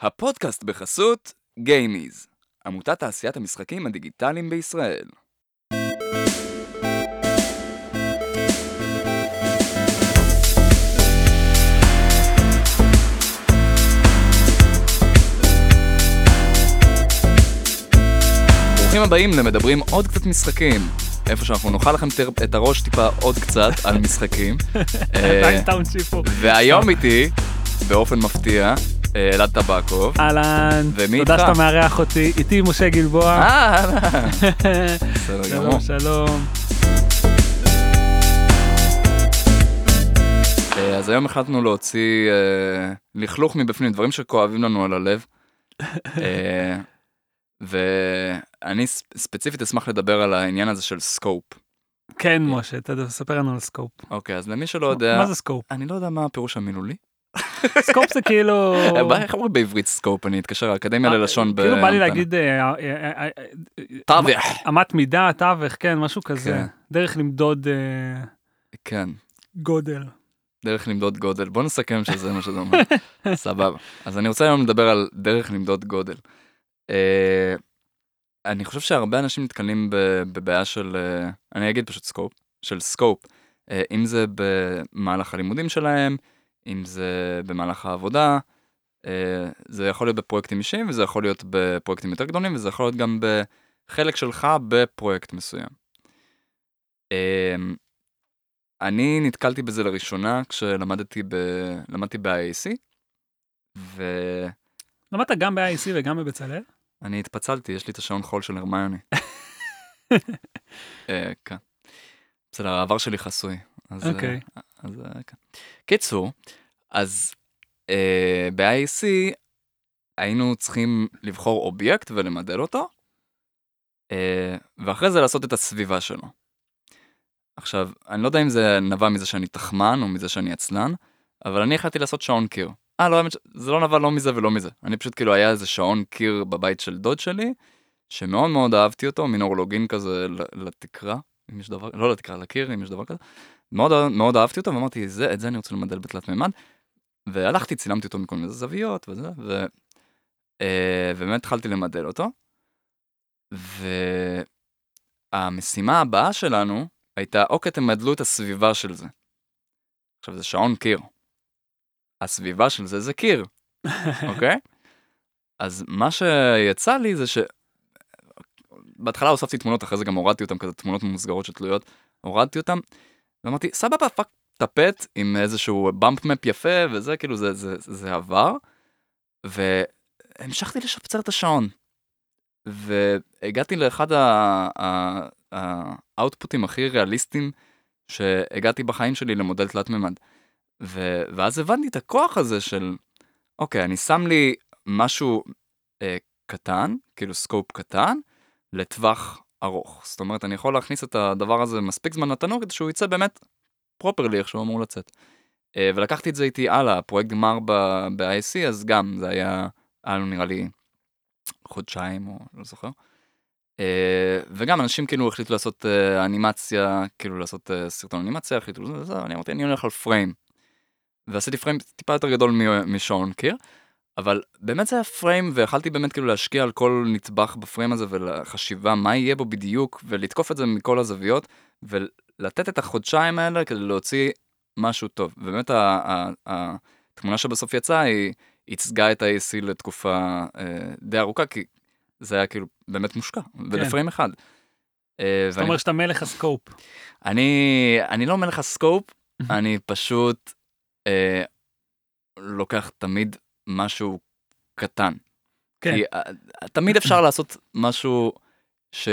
הפודקאסט בחסות גיימיז, עמותת תעשיית המשחקים הדיגיטליים בישראל. ברוכים הבאים למדברים עוד קצת משחקים, איפה שאנחנו נאכל לכם את הראש טיפה עוד קצת על משחקים. אה. והיום איתי, באופן מפתיע, אלעד טבקוב. אהלן, תודה? שאתה מארח אותי, איתי משה גלבוע. אה, אהלן. שלום, שלום. אה, אז היום החלטנו להוציא אה, לכלוך מבפנים, דברים שכואבים לנו על הלב. אה, ואני ספציפית אשמח לדבר על העניין הזה של סקופ. כן, משה, תספר לנו על scope. אוקיי, אז למי שלא יודע, מה זה scope? אני לא יודע מה הפירוש המילולי. scope זה כאילו... אה, איך אומרים בעברית scope? אני אתקשר לאקדמיה ללשון. כאילו בא לי. להגיד אה, אה, אה, אה, אה, תווך. אמת מידה, תווך, כן, משהו כזה. כן. דרך למדוד אה, כן. גודל. דרך למדוד גודל. בוא נסכם שזה מה שזה אומר. סבבה. אז אני רוצה היום לדבר על דרך למדוד גודל. אה, אני חושב שהרבה אנשים נתקלים ב- בבעיה של, אה, אני אגיד פשוט scope, של scope. אה, אם זה במהלך הלימודים שלהם, אם זה במהלך העבודה, אה, זה יכול להיות בפרויקטים אישיים וזה יכול להיות בפרויקטים יותר גדולים וזה יכול להיות גם בחלק שלך בפרויקט מסוים. אה, אני נתקלתי בזה לראשונה כשלמדתי ב... למדתי ב-IAC, ואני למדת גם ב-IC וגם בבצלאל? התפצלתי, יש לי את השעון חול של הרמיוני. אה, כן. בסדר, העבר שלי חסוי. אה, אוקיי. אז, אה, כן. קיצור, אז אה, ב-IAC היינו צריכים לבחור אובייקט ולמדל אותו, אה, ואחרי זה לעשות את הסביבה שלו. עכשיו, אני לא יודע אם זה נבע מזה שאני תחמן או מזה שאני עצלן, אבל אני החלטתי לעשות שעון קיר. אה, לא, האמת, זה לא נבע לא מזה ולא מזה. אני פשוט כאילו, היה איזה שעון קיר בבית של דוד שלי, שמאוד מאוד אהבתי אותו, מין אורלוגין כזה לתקרה, אם יש דבר, לא לתקרה, לקיר, אם יש דבר כזה. מאוד, מאוד אהבתי אותו, ואמרתי, זה, את זה אני רוצה למדל בתלת מימד. והלכתי, צילמתי אותו מכל מיני זוויות וזה, ו... אה, ובאמת התחלתי למדל אותו. והמשימה הבאה שלנו הייתה, אוקיי, תמדלו את הסביבה של זה. עכשיו, זה שעון קיר. הסביבה של זה זה קיר, אוקיי? אז מה שיצא לי זה ש... בהתחלה הוספתי תמונות, אחרי זה גם הורדתי אותן, כזה תמונות ממוסגרות שתלויות, הורדתי אותן, ואמרתי, סבבה, fuck it, טפט עם איזשהו bump map יפה, וזה כאילו, זה, זה, זה עבר, והמשכתי לשפצר את השעון. והגעתי לאחד ה output ים הכי ריאליסטיים שהגעתי בחיים שלי למודל תלת מימד. ו- ואז הבנתי את הכוח הזה של, אוקיי, אני שם לי משהו אה, קטן, כאילו scope קטן, לטווח ארוך. זאת אומרת, אני יכול להכניס את הדבר הזה מספיק זמן לתנור כדי שהוא יצא באמת properly איך שהוא אמור לצאת. אה, ולקחתי את זה איתי הלאה, פרויקט גמר ב-IC, אז גם זה היה, היה לנו נראה לי חודשיים או לא זוכר. אה, וגם אנשים כאילו החליטו לעשות אה, אנימציה, כאילו לעשות סרטון אנימציה, החליטו, זה, זה, אני אמרתי, אני הולך על פריים. ועשיתי פריים טיפה יותר גדול משעון קיר, אבל באמת זה היה פריים, ויכלתי באמת כאילו להשקיע על כל נטבח בפריים הזה, ולחשיבה מה יהיה בו בדיוק, ולתקוף את זה מכל הזוויות, ולתת את החודשיים האלה כדי להוציא משהו טוב. ובאמת התמונה שבסוף יצאה, היא ייצגה את ה-AC לתקופה אה, די ארוכה, כי זה היה כאילו באמת מושקע, ולפריים אחד. אה, זאת אומרת שאתה מלך הסקופ. אני, אני לא מלך הסקופ, אני פשוט אה, לוקח תמיד משהו קטן. כן. כי אה, תמיד אפשר לעשות משהו ש,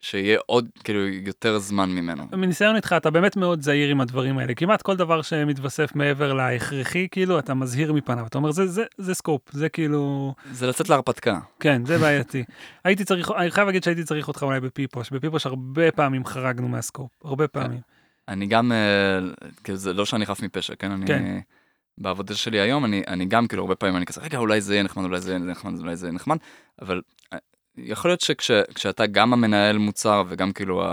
שיהיה עוד, כאילו, יותר זמן ממנו. מניסיון איתך אתה באמת מאוד זהיר עם הדברים האלה כמעט כל דבר שמתווסף מעבר להכרחי כאילו אתה מזהיר מפניו אתה אומר זה זה זה סקופ זה כאילו זה לצאת להרפתקה. כן זה בעייתי הייתי צריך אני חייב להגיד שהייתי צריך אותך אולי בפיפוש בפיפוש הרבה פעמים חרגנו מהסקופ הרבה פעמים אני גם, אה, כאילו, זה לא שאני חף מפשע, כן? אני, כן. בעבודה שלי היום, אני, אני גם, כאילו, הרבה פעמים אני כזה, רגע, אולי זה יהיה נחמד, אולי זה יהיה נחמד, אולי זה יהיה נחמד, אבל אה, יכול להיות שכשאתה גם המנהל מוצר וגם כאילו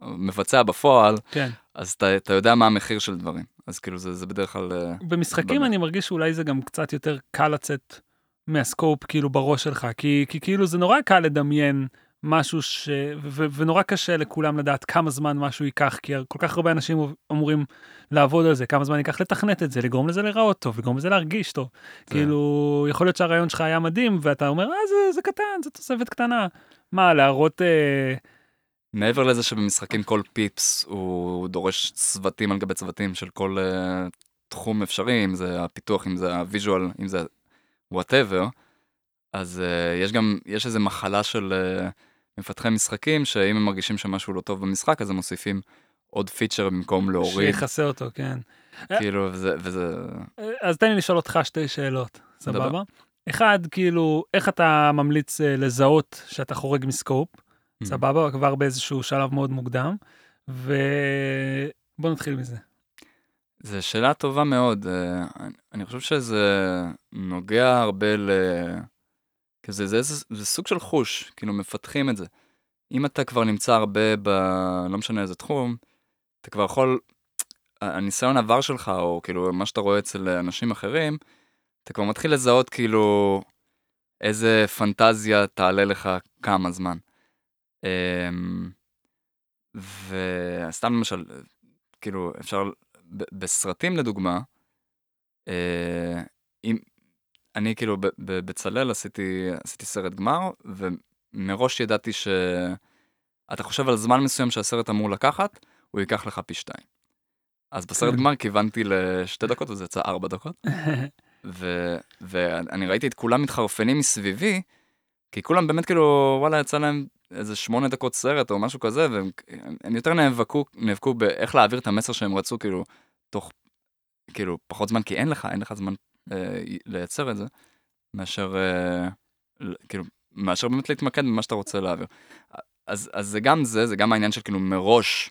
המבצע בפועל, כן אז אתה, אתה יודע מה המחיר של דברים. אז כאילו זה, זה בדרך כלל... אה, במשחקים באמת. אני מרגיש שאולי זה גם קצת יותר קל לצאת מהסקופ כאילו בראש שלך, כי, כי כאילו זה נורא קל לדמיין משהו ש... ו- ו- ונורא קשה לכולם לדעת כמה זמן משהו ייקח, כי כל כך הרבה אנשים אמורים לעבוד על זה, כמה זמן ייקח לתכנת את זה, לגרום לזה להיראות טוב, לגרום לזה להרגיש טוב. זה- כאילו, יכול להיות שהרעיון שלך היה מדהים, ואתה אומר, אה, זה, זה קטן, זה תוספת קטנה. מה, להראות... אה, מעבר לזה שבמשחקים כל פיפס הוא דורש צוותים על גבי צוותים של כל uh, תחום אפשרי, אם זה הפיתוח, אם זה ה visual, אם זה whatever, אז uh, יש גם, יש איזו מחלה של uh, מפתחי משחקים, שאם הם מרגישים שמשהו לא טוב במשחק, אז הם מוסיפים עוד feature במקום להוריד, שיכסה אותו, כן. כאילו, וזה, וזה, אז תן לי לשאול אותך שתי שאלות, סבבה? אחד, כאילו, איך אתה ממליץ אה, לזהות שאתה חורג מסקופ, Mm. סבבה? כבר באיזשהו שלב מאוד מוקדם, ובוא נתחיל מזה. זו שאלה טובה מאוד. אה, אני- אני חושב שזה נוגע הרבה ל... כזה, זה, זה, זה סוג של חוש, כאילו מפתחים את זה. אם אתה כבר נמצא הרבה ב... לא משנה איזה תחום, אתה כבר יכול... הניסיון עבר שלך, או כאילו מה שאתה רואה אצל אנשים אחרים, אתה כבר מתחיל לזהות כאילו איזה פנטזיה תעלה לך כמה זמן. אמ, וסתם למשל, כאילו אפשר בסרטים לדוגמה, אה, אם, אני כאילו בבצלאל עשיתי, עשיתי סרט גמר, ומראש ידעתי שאתה חושב על זמן מסוים שהסרט אמור לקחת, הוא ייקח לך פי שתיים. אז בסרט כן. גמר כיוונתי לשתי דקות וזה יצא ארבע דקות. ו- ואני ראיתי את כולם מתחרפנים מסביבי, כי כולם באמת כאילו, וואלה, יצא להם איזה שמונה דקות סרט או משהו כזה, והם הם יותר נאבקו, נאבקו באיך להעביר את המסר שהם רצו, כאילו, תוך, כאילו, פחות זמן, כי אין לך, אין לך זמן לייצר את זה, מאשר, אה, כאילו, מאשר באמת להתמקד במה שאתה רוצה להעביר. אז, אז זה גם זה, זה גם העניין של כאילו מראש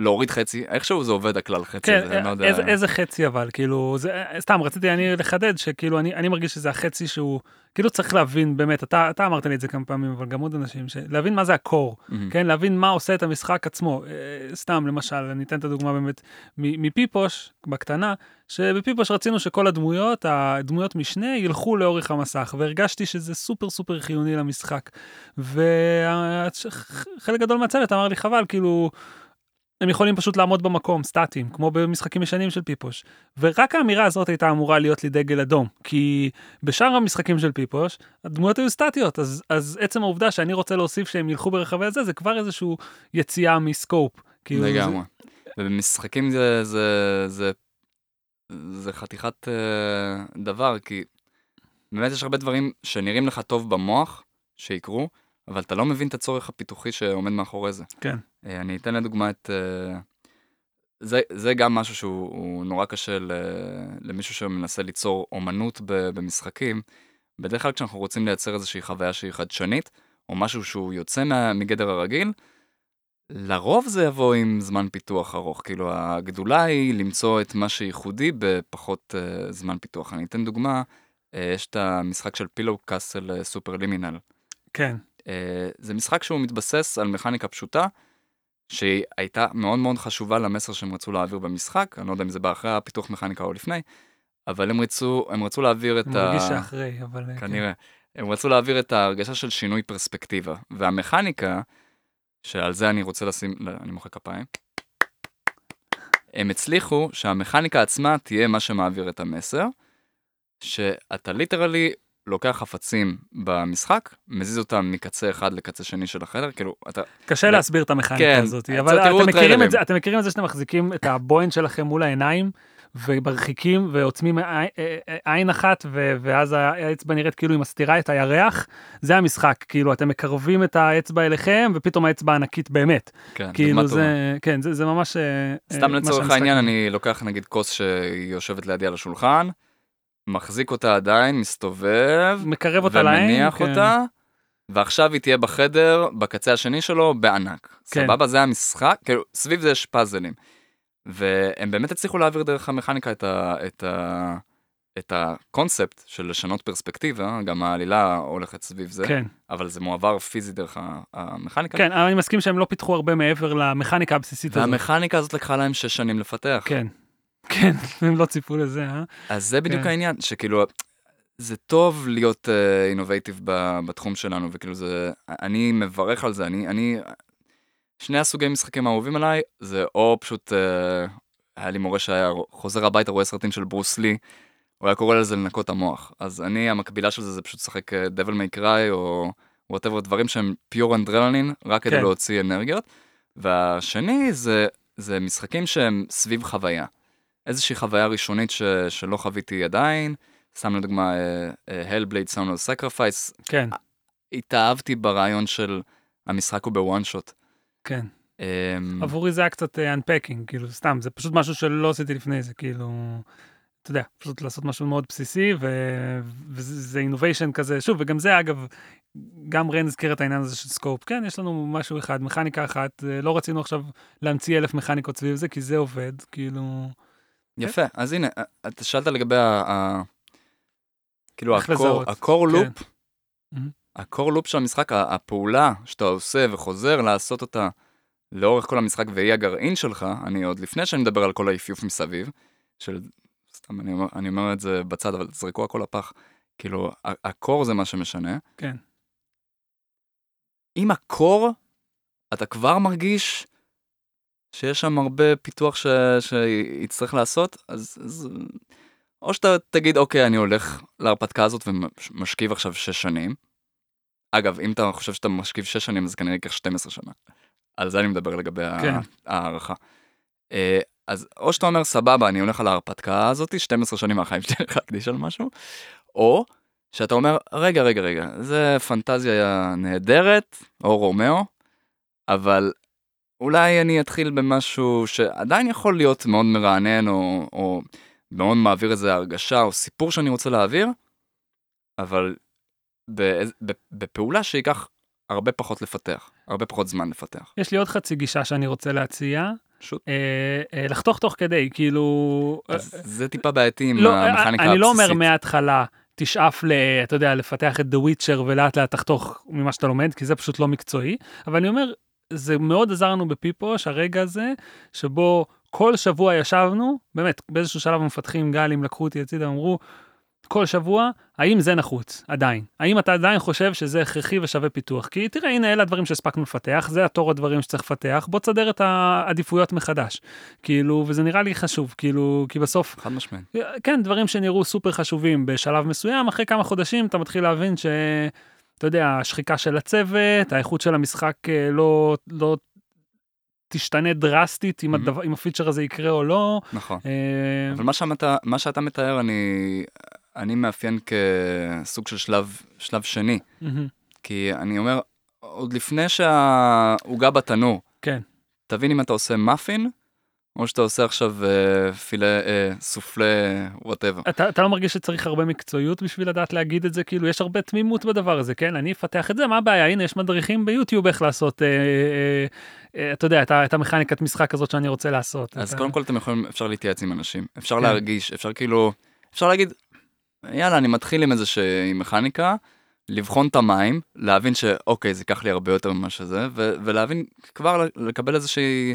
להוריד חצי, איכשהו זה עובד הכלל חצי, כן, זה מאוד... איזה, אה, איזה חצי אבל, כאילו, זה, סתם רציתי אני לחדד שכאילו אני, אני מרגיש שזה החצי שהוא, כאילו צריך להבין באמת, אתה, אתה אמרת לי את זה כמה פעמים, אבל גם עוד אנשים, להבין מה זה הקור, מהמם. כן, להבין מה עושה את המשחק עצמו. אה, סתם, למשל, אני אתן את הדוגמה באמת מפיפוש, בקטנה, שבפיפוש רצינו שכל הדמויות, הדמויות משנה, ילכו לאורך המסך, והרגשתי שזה סופר סופר חיוני למשחק. וחלק גדול מהצוות אמר לי, חבל, כאילו... הם יכולים פשוט לעמוד במקום, סטטיים, כמו במשחקים ישנים של פיפוש. ורק האמירה הזאת הייתה אמורה להיות לי דגל אדום, כי בשאר המשחקים של פיפוש, הדמויות היו סטטיות, אז, אז עצם העובדה שאני רוצה להוסיף שהם ילכו ברחבי הזה, זה כבר איזושהי יציאה מסקופ. כאילו, זה- לגמרי. ובמשחקים זה, זה, זה, זה חתיכת אה, דבר, כי באמת יש הרבה דברים שנראים לך טוב במוח, שיקרו, אבל אתה לא מבין את הצורך הפיתוחי שעומד מאחורי זה. כן. אה, אני אתן לדוגמה את... אה, זה, זה גם משהו שהוא הוא נורא קשה ל, למישהו שמנסה ליצור אומנות ב, במשחקים. בדרך כלל כשאנחנו רוצים לייצר איזושהי חוויה שהיא חדשנית, או משהו שהוא יוצא מה, מגדר הרגיל, לרוב זה יבוא עם זמן פיתוח ארוך. כאילו, הגדולה היא למצוא את מה שייחודי בפחות uh, זמן פיתוח. אני אתן דוגמה, uh, יש את המשחק של פילו קאסל סופר לימינל. כן, זה משחק שהוא מתבסס על מכניקה פשוטה, שהיא הייתה מאוד מאוד חשובה למסר שהם רצו להעביר במשחק, אני לא יודע אם זה בא אחרי הפיתוח מכניקה או לפני, אבל הם רצו, הם רצו להעביר את אני ה... מרגיש שאחרי, אבל... אה, כן. כנראה. הם רצו להעביר את ההרגשה של שינוי פרספקטיבה. והמכניקה, שעל זה אני רוצה לשים, לא, אני מוחא כפיים, הם הצליחו שהמכניקה עצמה תהיה מה שמעביר את המסר, שאתה ליטרלי לוקח חפצים במשחק, מזיז אותם מקצה אחד לקצה שני של החדר, כאילו, אתה... קשה ו- להסביר את המכניקה כן, הזאת, אבל אתם את מכירים את. זה, אתם מכירים את זה שאתם מחזיקים את הבוהן שלכם מול העיניים, ומרחיקים ועוצמים עי- אה, אה, עין אחת, ו- ואז האצבע נראית כאילו היא מסתירה את הירח, זה המשחק, כאילו אתם מקרבים את האצבע אליכם, ופתאום האצבע ענקית באמת. כן, כאילו. זה, כן, זה, זה ממש... אה, אה, סתם לצורך העניין. אני לוקח נגיד כוס שהיא יושבת לידי על השולחן, מחזיק אותה עדיין, מסתובב, מקרב אותה לעין. ומניח כן. אותה, ועכשיו היא תהיה בחדר, בקצה השני שלו, בענק. כן. סבבה? זה המשחק, כאילו, סביב זה יש פאזלים. והם באמת הצליחו להעביר דרך המכניקה את, ה, את, ה, את הקונספט של לשנות פרספקטיבה, גם העלילה הולכת סביב זה, כן, אבל זה מועבר פיזי דרך המכניקה. כן, אבל אני מסכים שהם לא פיתחו הרבה מעבר למכניקה הבסיסית הזאת. והמכניקה הזאת לקחה להם שש שנים לפתח. כן, כן, הם לא ציפו לזה, אה? אז זה בדיוק כן. העניין, שכאילו, זה טוב להיות אינובייטיב uh, בתחום שלנו, וכאילו זה, אני מברך על זה, אני, אני, שני הסוגי משחקים האהובים עליי, זה או פשוט, uh, היה לי מורה שהיה חוזר הביתה, רואה סרטים של ברוס לי, הוא היה קורא לזה לנקות המוח. אז אני, המקבילה של זה, זה פשוט לשחק דבל מי קריי, או whatever, דברים שהם pure adrenaline, רק כדי כן. להוציא אנרגיות. והשני, זה, זה משחקים שהם סביב חוויה. איזושהי חוויה ראשונית ש, שלא חוויתי עדיין, סתם לדוגמה, Hellblade Senua's Sacrifice. כן. התאהבתי ברעיון של המשחק הוא ב one shot. כן. Um, עבורי זה היה קצת Unpacking, אה, כאילו סתם, זה פשוט משהו שלא עשיתי לפני זה, כאילו, אתה יודע, פשוט לעשות משהו מאוד בסיסי, ו... וזה innovation כזה, שוב, וגם זה אגב, גם רן הזכיר את העניין הזה של scope, כן, יש לנו משהו אחד, מכניקה אחת, אה, לא רצינו עכשיו להמציא אלף מכניקות סביב זה, כי זה עובד, כאילו... יפה, אז הנה, אה, אתה שאלת לגבי ה... כאילו ה core loop, כן. ה core loop של המשחק, הפעולה שאתה עושה וחוזר לעשות אותה לאורך כל המשחק והיא הגרעין שלך, אני עוד לפני שאני מדבר על כל האפיוף מסביב, של, סתם אני אומר, אני אומר את זה בצד, אבל זרקו הכל לפח, כאילו, הקור זה מה שמשנה. כן. עם הקור, אתה כבר מרגיש שיש שם הרבה פיתוח ש... שיצטרך לעשות, אז, אז או שאתה תגיד, אוקיי, אני הולך להרפתקה הזאת ומשכיב עכשיו 6 שנים. אגב, אם אתה חושב שאתה משכיב 6 שנים, אז כנראה ייקח 12 שנה. על זה אני מדבר לגבי כן. ההערכה. אה, אז או שאתה אומר, סבבה, אני הולך על ההרפתקה הזאת, 12 שנים מהחיים שלי הולך להקדיש על משהו, או שאתה אומר, רגע, רגע, רגע, זה פנטזיה נהדרת, או רומאו, אבל אולי אני אתחיל במשהו שעדיין יכול להיות מאוד מרענן, או, או מאוד מעביר איזה הרגשה או סיפור שאני רוצה להעביר, אבל בפעולה שייקח הרבה פחות לפתח, הרבה פחות זמן לפתח. יש לי עוד חצי גישה שאני רוצה להציע. פשוט. אה, אה, לחתוך תוך כדי, כאילו... אז אה, זה טיפה בעייתי עם לא, המכניקה הבסיסית. אני לא אומר מההתחלה, תשאף ל... אתה יודע, לפתח את The Witcher ולאט לאט תחתוך ממה שאתה לומד, כי זה פשוט לא מקצועי, אבל אני אומר, זה מאוד עזר לנו בפיפוש, הרגע הזה, שבו כל שבוע ישבנו, באמת, באיזשהו שלב המפתחים גלים לקחו אותי הצידה, אמרו, כל שבוע, האם זה נחוץ עדיין? האם אתה עדיין חושב שזה הכרחי ושווה פיתוח? כי תראה, הנה אלה הדברים שהספקנו לפתח, זה התור הדברים שצריך לפתח, בוא תסדר את העדיפויות מחדש. כאילו, וזה נראה לי חשוב, כאילו, כי בסוף... חד משמעית. כן, דברים שנראו סופר חשובים בשלב מסוים, אחרי כמה חודשים אתה מתחיל להבין ש... אתה יודע, השחיקה של הצוות, האיכות של המשחק אה, לא, לא תשתנה דרסטית אם, mm-hmm. הדבר, אם הפיצ'ר הזה יקרה או לא. נכון. אה... אבל מה שאתה, מה שאתה מתאר אני, אני מאפיין כסוג של שלב, שלב שני. Mm-hmm. כי אני אומר, עוד לפני שהעוגה בתנור, כן. תבין אם אתה עושה מאפין, או שאתה עושה עכשיו אה, פילה, אה, סופלה, whatever. אתה, אתה לא מרגיש שצריך הרבה מקצועיות בשביל לדעת להגיד את זה? כאילו, יש הרבה תמימות בדבר הזה, כן? אני אפתח את זה, מה הבעיה? הנה, יש מדריכים ביוטיוב איך לעשות, אה, אה, אה, אתה יודע, את, את המכניקת משחק הזאת שאני רוצה לעשות. אז אתה... קודם כל אתם יכולים, אפשר להתייעץ עם אנשים, אפשר כן. להרגיש, אפשר כאילו, אפשר להגיד, יאללה, אני מתחיל עם איזושהי מכניקה, לבחון את המים, להבין שאוקיי, זה ייקח לי הרבה יותר ממה שזה, ו- ולהבין, כבר לקבל איזושהי...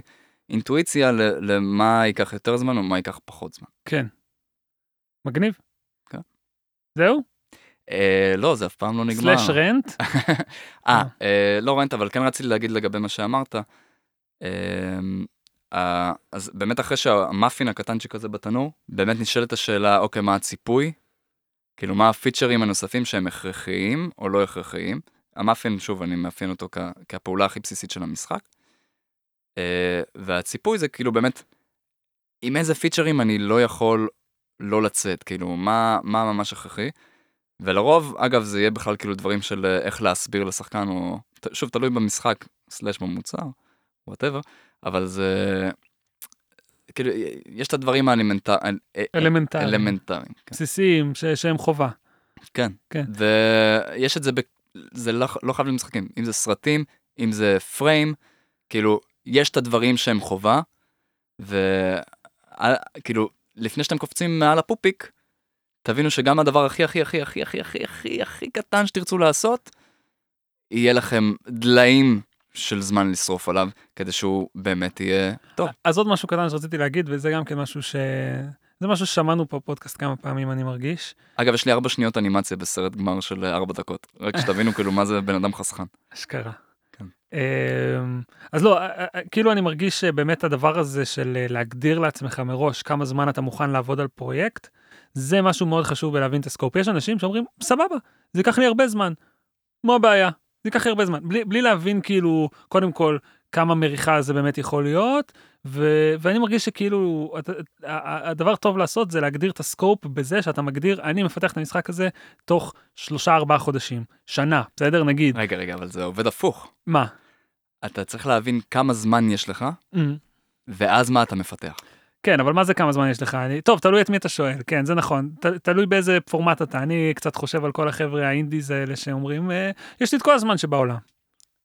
אינטואיציה למה ייקח יותר זמן או מה ייקח פחות זמן. כן. מגניב. כן. זהו? אה, לא, זה אף פעם לא נגמר. סלאש רנט? אה, אה, לא רנט, אבל כן רציתי להגיד לגבי מה שאמרת. אה, אה, אז באמת אחרי שהמאפין הקטנצ'יק הזה בתנור, באמת נשאלת השאלה, אוקיי, מה הציפוי? כאילו, מה הפיצ'רים הנוספים שהם הכרחיים או לא הכרחיים? המאפין, שוב, אני מאפיין אותו כפעולה הכי בסיסית של המשחק. Uh, והציפוי זה כאילו באמת, עם איזה פיצ'רים אני לא יכול לא לצאת, כאילו, מה, מה ממש הכרחי. ולרוב, אגב, זה יהיה בכלל כאילו דברים של אה, איך להסביר לשחקן, או שוב, תלוי במשחק, slash במוצר, whatever, אבל זה... כאילו, יש את הדברים האלמנטריים. אה, אלמנטריים. אלמנטריים. כן. בסיסיים, ש- שהם חובה. כן. כן. ויש את זה, ב... זה לא, לא חייב למשחקים, אם זה סרטים, אם זה frame, כאילו, יש את הדברים שהם חובה, וכאילו, לפני שאתם קופצים מעל הפופיק, תבינו שגם הדבר הכי הכי הכי הכי הכי הכי הכי הכי קטן שתרצו לעשות, יהיה לכם דליים של זמן לשרוף עליו, כדי שהוא באמת יהיה טוב. אז עוד משהו קטן שרציתי להגיד, וזה גם כן משהו ש... זה משהו ששמענו פה פודקאסט כמה פעמים אני מרגיש. אגב, יש לי ארבע שניות אנימציה בסרט גמר של ארבע דקות. רק שתבינו כאילו מה זה בן אדם חסכן. אשכרה. אמ, אז לא, אה, אה, כאילו אני מרגיש שבאמת הדבר הזה של אה, להגדיר לעצמך מראש כמה זמן אתה מוכן לעבוד על פרויקט, זה משהו מאוד חשוב בלהבין את הסקופ. יש אנשים שאומרים, סבבה, זה ייקח לי הרבה זמן. מה הבעיה? זה ייקח לי הרבה זמן. בלי, בלי להבין כאילו, קודם כל, כמה מריחה זה באמת יכול להיות, ו, ואני מרגיש שכאילו, הדבר טוב לעשות זה להגדיר את הסקופ בזה שאתה מגדיר, אני מפתח את המשחק הזה תוך שלושה ארבעה חודשים, שנה, בסדר? נגיד. רגע, רגע, אבל זה עובד הפוך. מה? אתה צריך להבין כמה זמן יש לך, Mm. ואז מה אתה מפתח. כן, אבל מה זה כמה זמן יש לך? אני... טוב, תלוי את מי אתה שואל, כן, זה נכון. ת, תלוי באיזה פורמט אתה. אני קצת חושב על כל החבר'ה האינדיז האלה שאומרים, אה, יש לי את כל הזמן שבעולם.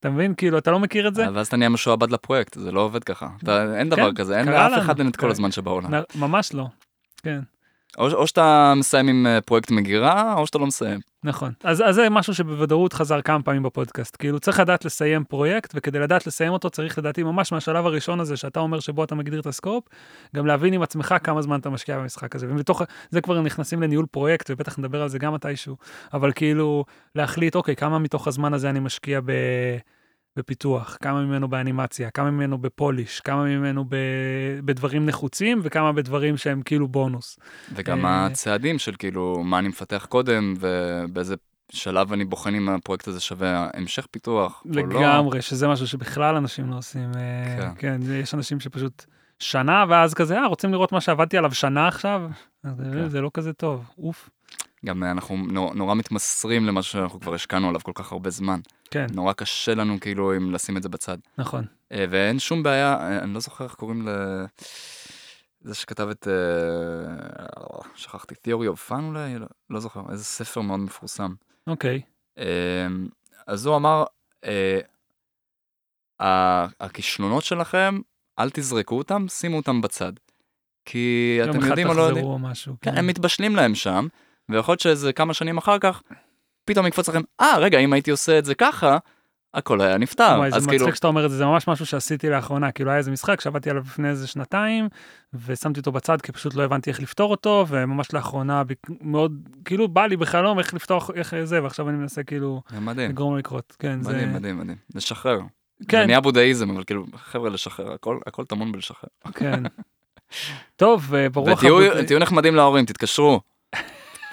אתה מבין? כאילו, אתה לא מכיר את זה? ואז אתה נהיה משועבד לפרויקט, זה לא עובד ככה. אתה, אין דבר כן, כזה, אין לאף. אחד אין את כל כן. הזמן שבעולם. ממש לא. כן, או, או שאתה מסיים עם אה, פרויקט מגירה, או שאתה לא מסיים. נכון. אז, אז זה משהו שבוודאות חזר כמה פעמים בפודקאסט. כאילו, צריך לדעת לסיים פרויקט, וכדי לדעת לסיים אותו צריך לדעתי ממש מהשלב הראשון הזה שאתה אומר שבו אתה מגדיר את הסקופ, גם להבין עם עצמך כמה זמן אתה משקיע במשחק הזה. ומתוך זה כבר נכנסים לניהול פרויקט, ובטח נדבר על זה גם מתישהו, אבל כאילו, להחליט, אוקיי, כמה מתוך הזמן הזה אני משקיע ב... בפיתוח, כמה ממנו באנימציה, כמה ממנו בפוליש, כמה ממנו ב... בדברים נחוצים וכמה בדברים שהם כאילו בונוס. וגם אה, הצעדים של כאילו, מה אני מפתח קודם, ובאיזה שלב אני בוחן אם הפרויקט הזה שווה המשך פיתוח, או לא. לגמרי, שזה משהו שבכלל אנשים לא עושים. אה, כן. כן, יש אנשים שפשוט שנה ואז כזה, אה, רוצים לראות מה שעבדתי עליו שנה עכשיו? אז זה- כן. זה לא כזה טוב, אוף. גם אה, אנחנו נור, נורא מתמסרים למה שאנחנו כבר השקענו עליו כל כך הרבה זמן. כן, נורא קשה לנו כאילו אם לשים את זה בצד. נכון. אה, ואין שום בעיה, אה, אני לא זוכר איך קוראים ל... זה שכתב את... אה, שכחתי, Theory of Fun אולי? לא, לא זוכר, איזה ספר מאוד מפורסם. אוקיי, אה, אז הוא אמר, אה, הכישלונות שלכם, אל תזרקו אותם, שימו אותם בצד. כי אתם יודעים או לא יודעים, משהו. כן, הם מתבשלים להם שם, ויכול להיות שאיזה כמה שנים אחר כך, פתאום יקפוץ לכם, אה, רגע, אם הייתי עושה את זה ככה, הכל היה נפתר. וואי, זה כאילו, מצחיק שאתה אומר את זה, זה ממש משהו שעשיתי לאחרונה, כאילו היה איזה משחק שעבדתי עליו לפני איזה שנתיים, ושמתי אותו בצד כי פשוט לא הבנתי איך לפתור אותו, וממש לאחרונה מאוד, כאילו בא לי בחלום איך לפתוח, איך זה, ועכשיו אני מנסה כאילו זה מדהים, לגרום לקרות, כן, זה... מדהים, מדהים, מדהים. לשחרר. זה כן, נהיה בודהיזם, אבל כאילו, חבר'ה, לשחרר, הכל, הכל טמון בלשחרר. כן. טוב, אה, ברוח ותהיו תהיו נחמדים להורים, תתקשרו.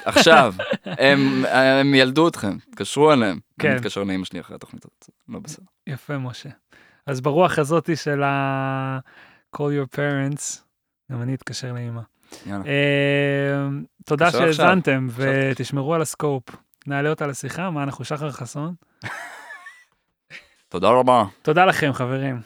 עכשיו, הם, הם ילדו אתכם, תתקשרו אליהם. כן. אני מתקשר לאמא שלי אחרי התוכנית הזאת, לא בסדר. יפה, משה. אז ברוח הזאתי של ה... call your parents, גם אני אתקשר לאמא. יאללה. אה, תודה. שהאזנתם. ותשמרו על הסקופ. נעלה אותה לשיחה, מה אנחנו שחר חסון? תודה רבה. תודה לכם, חברים.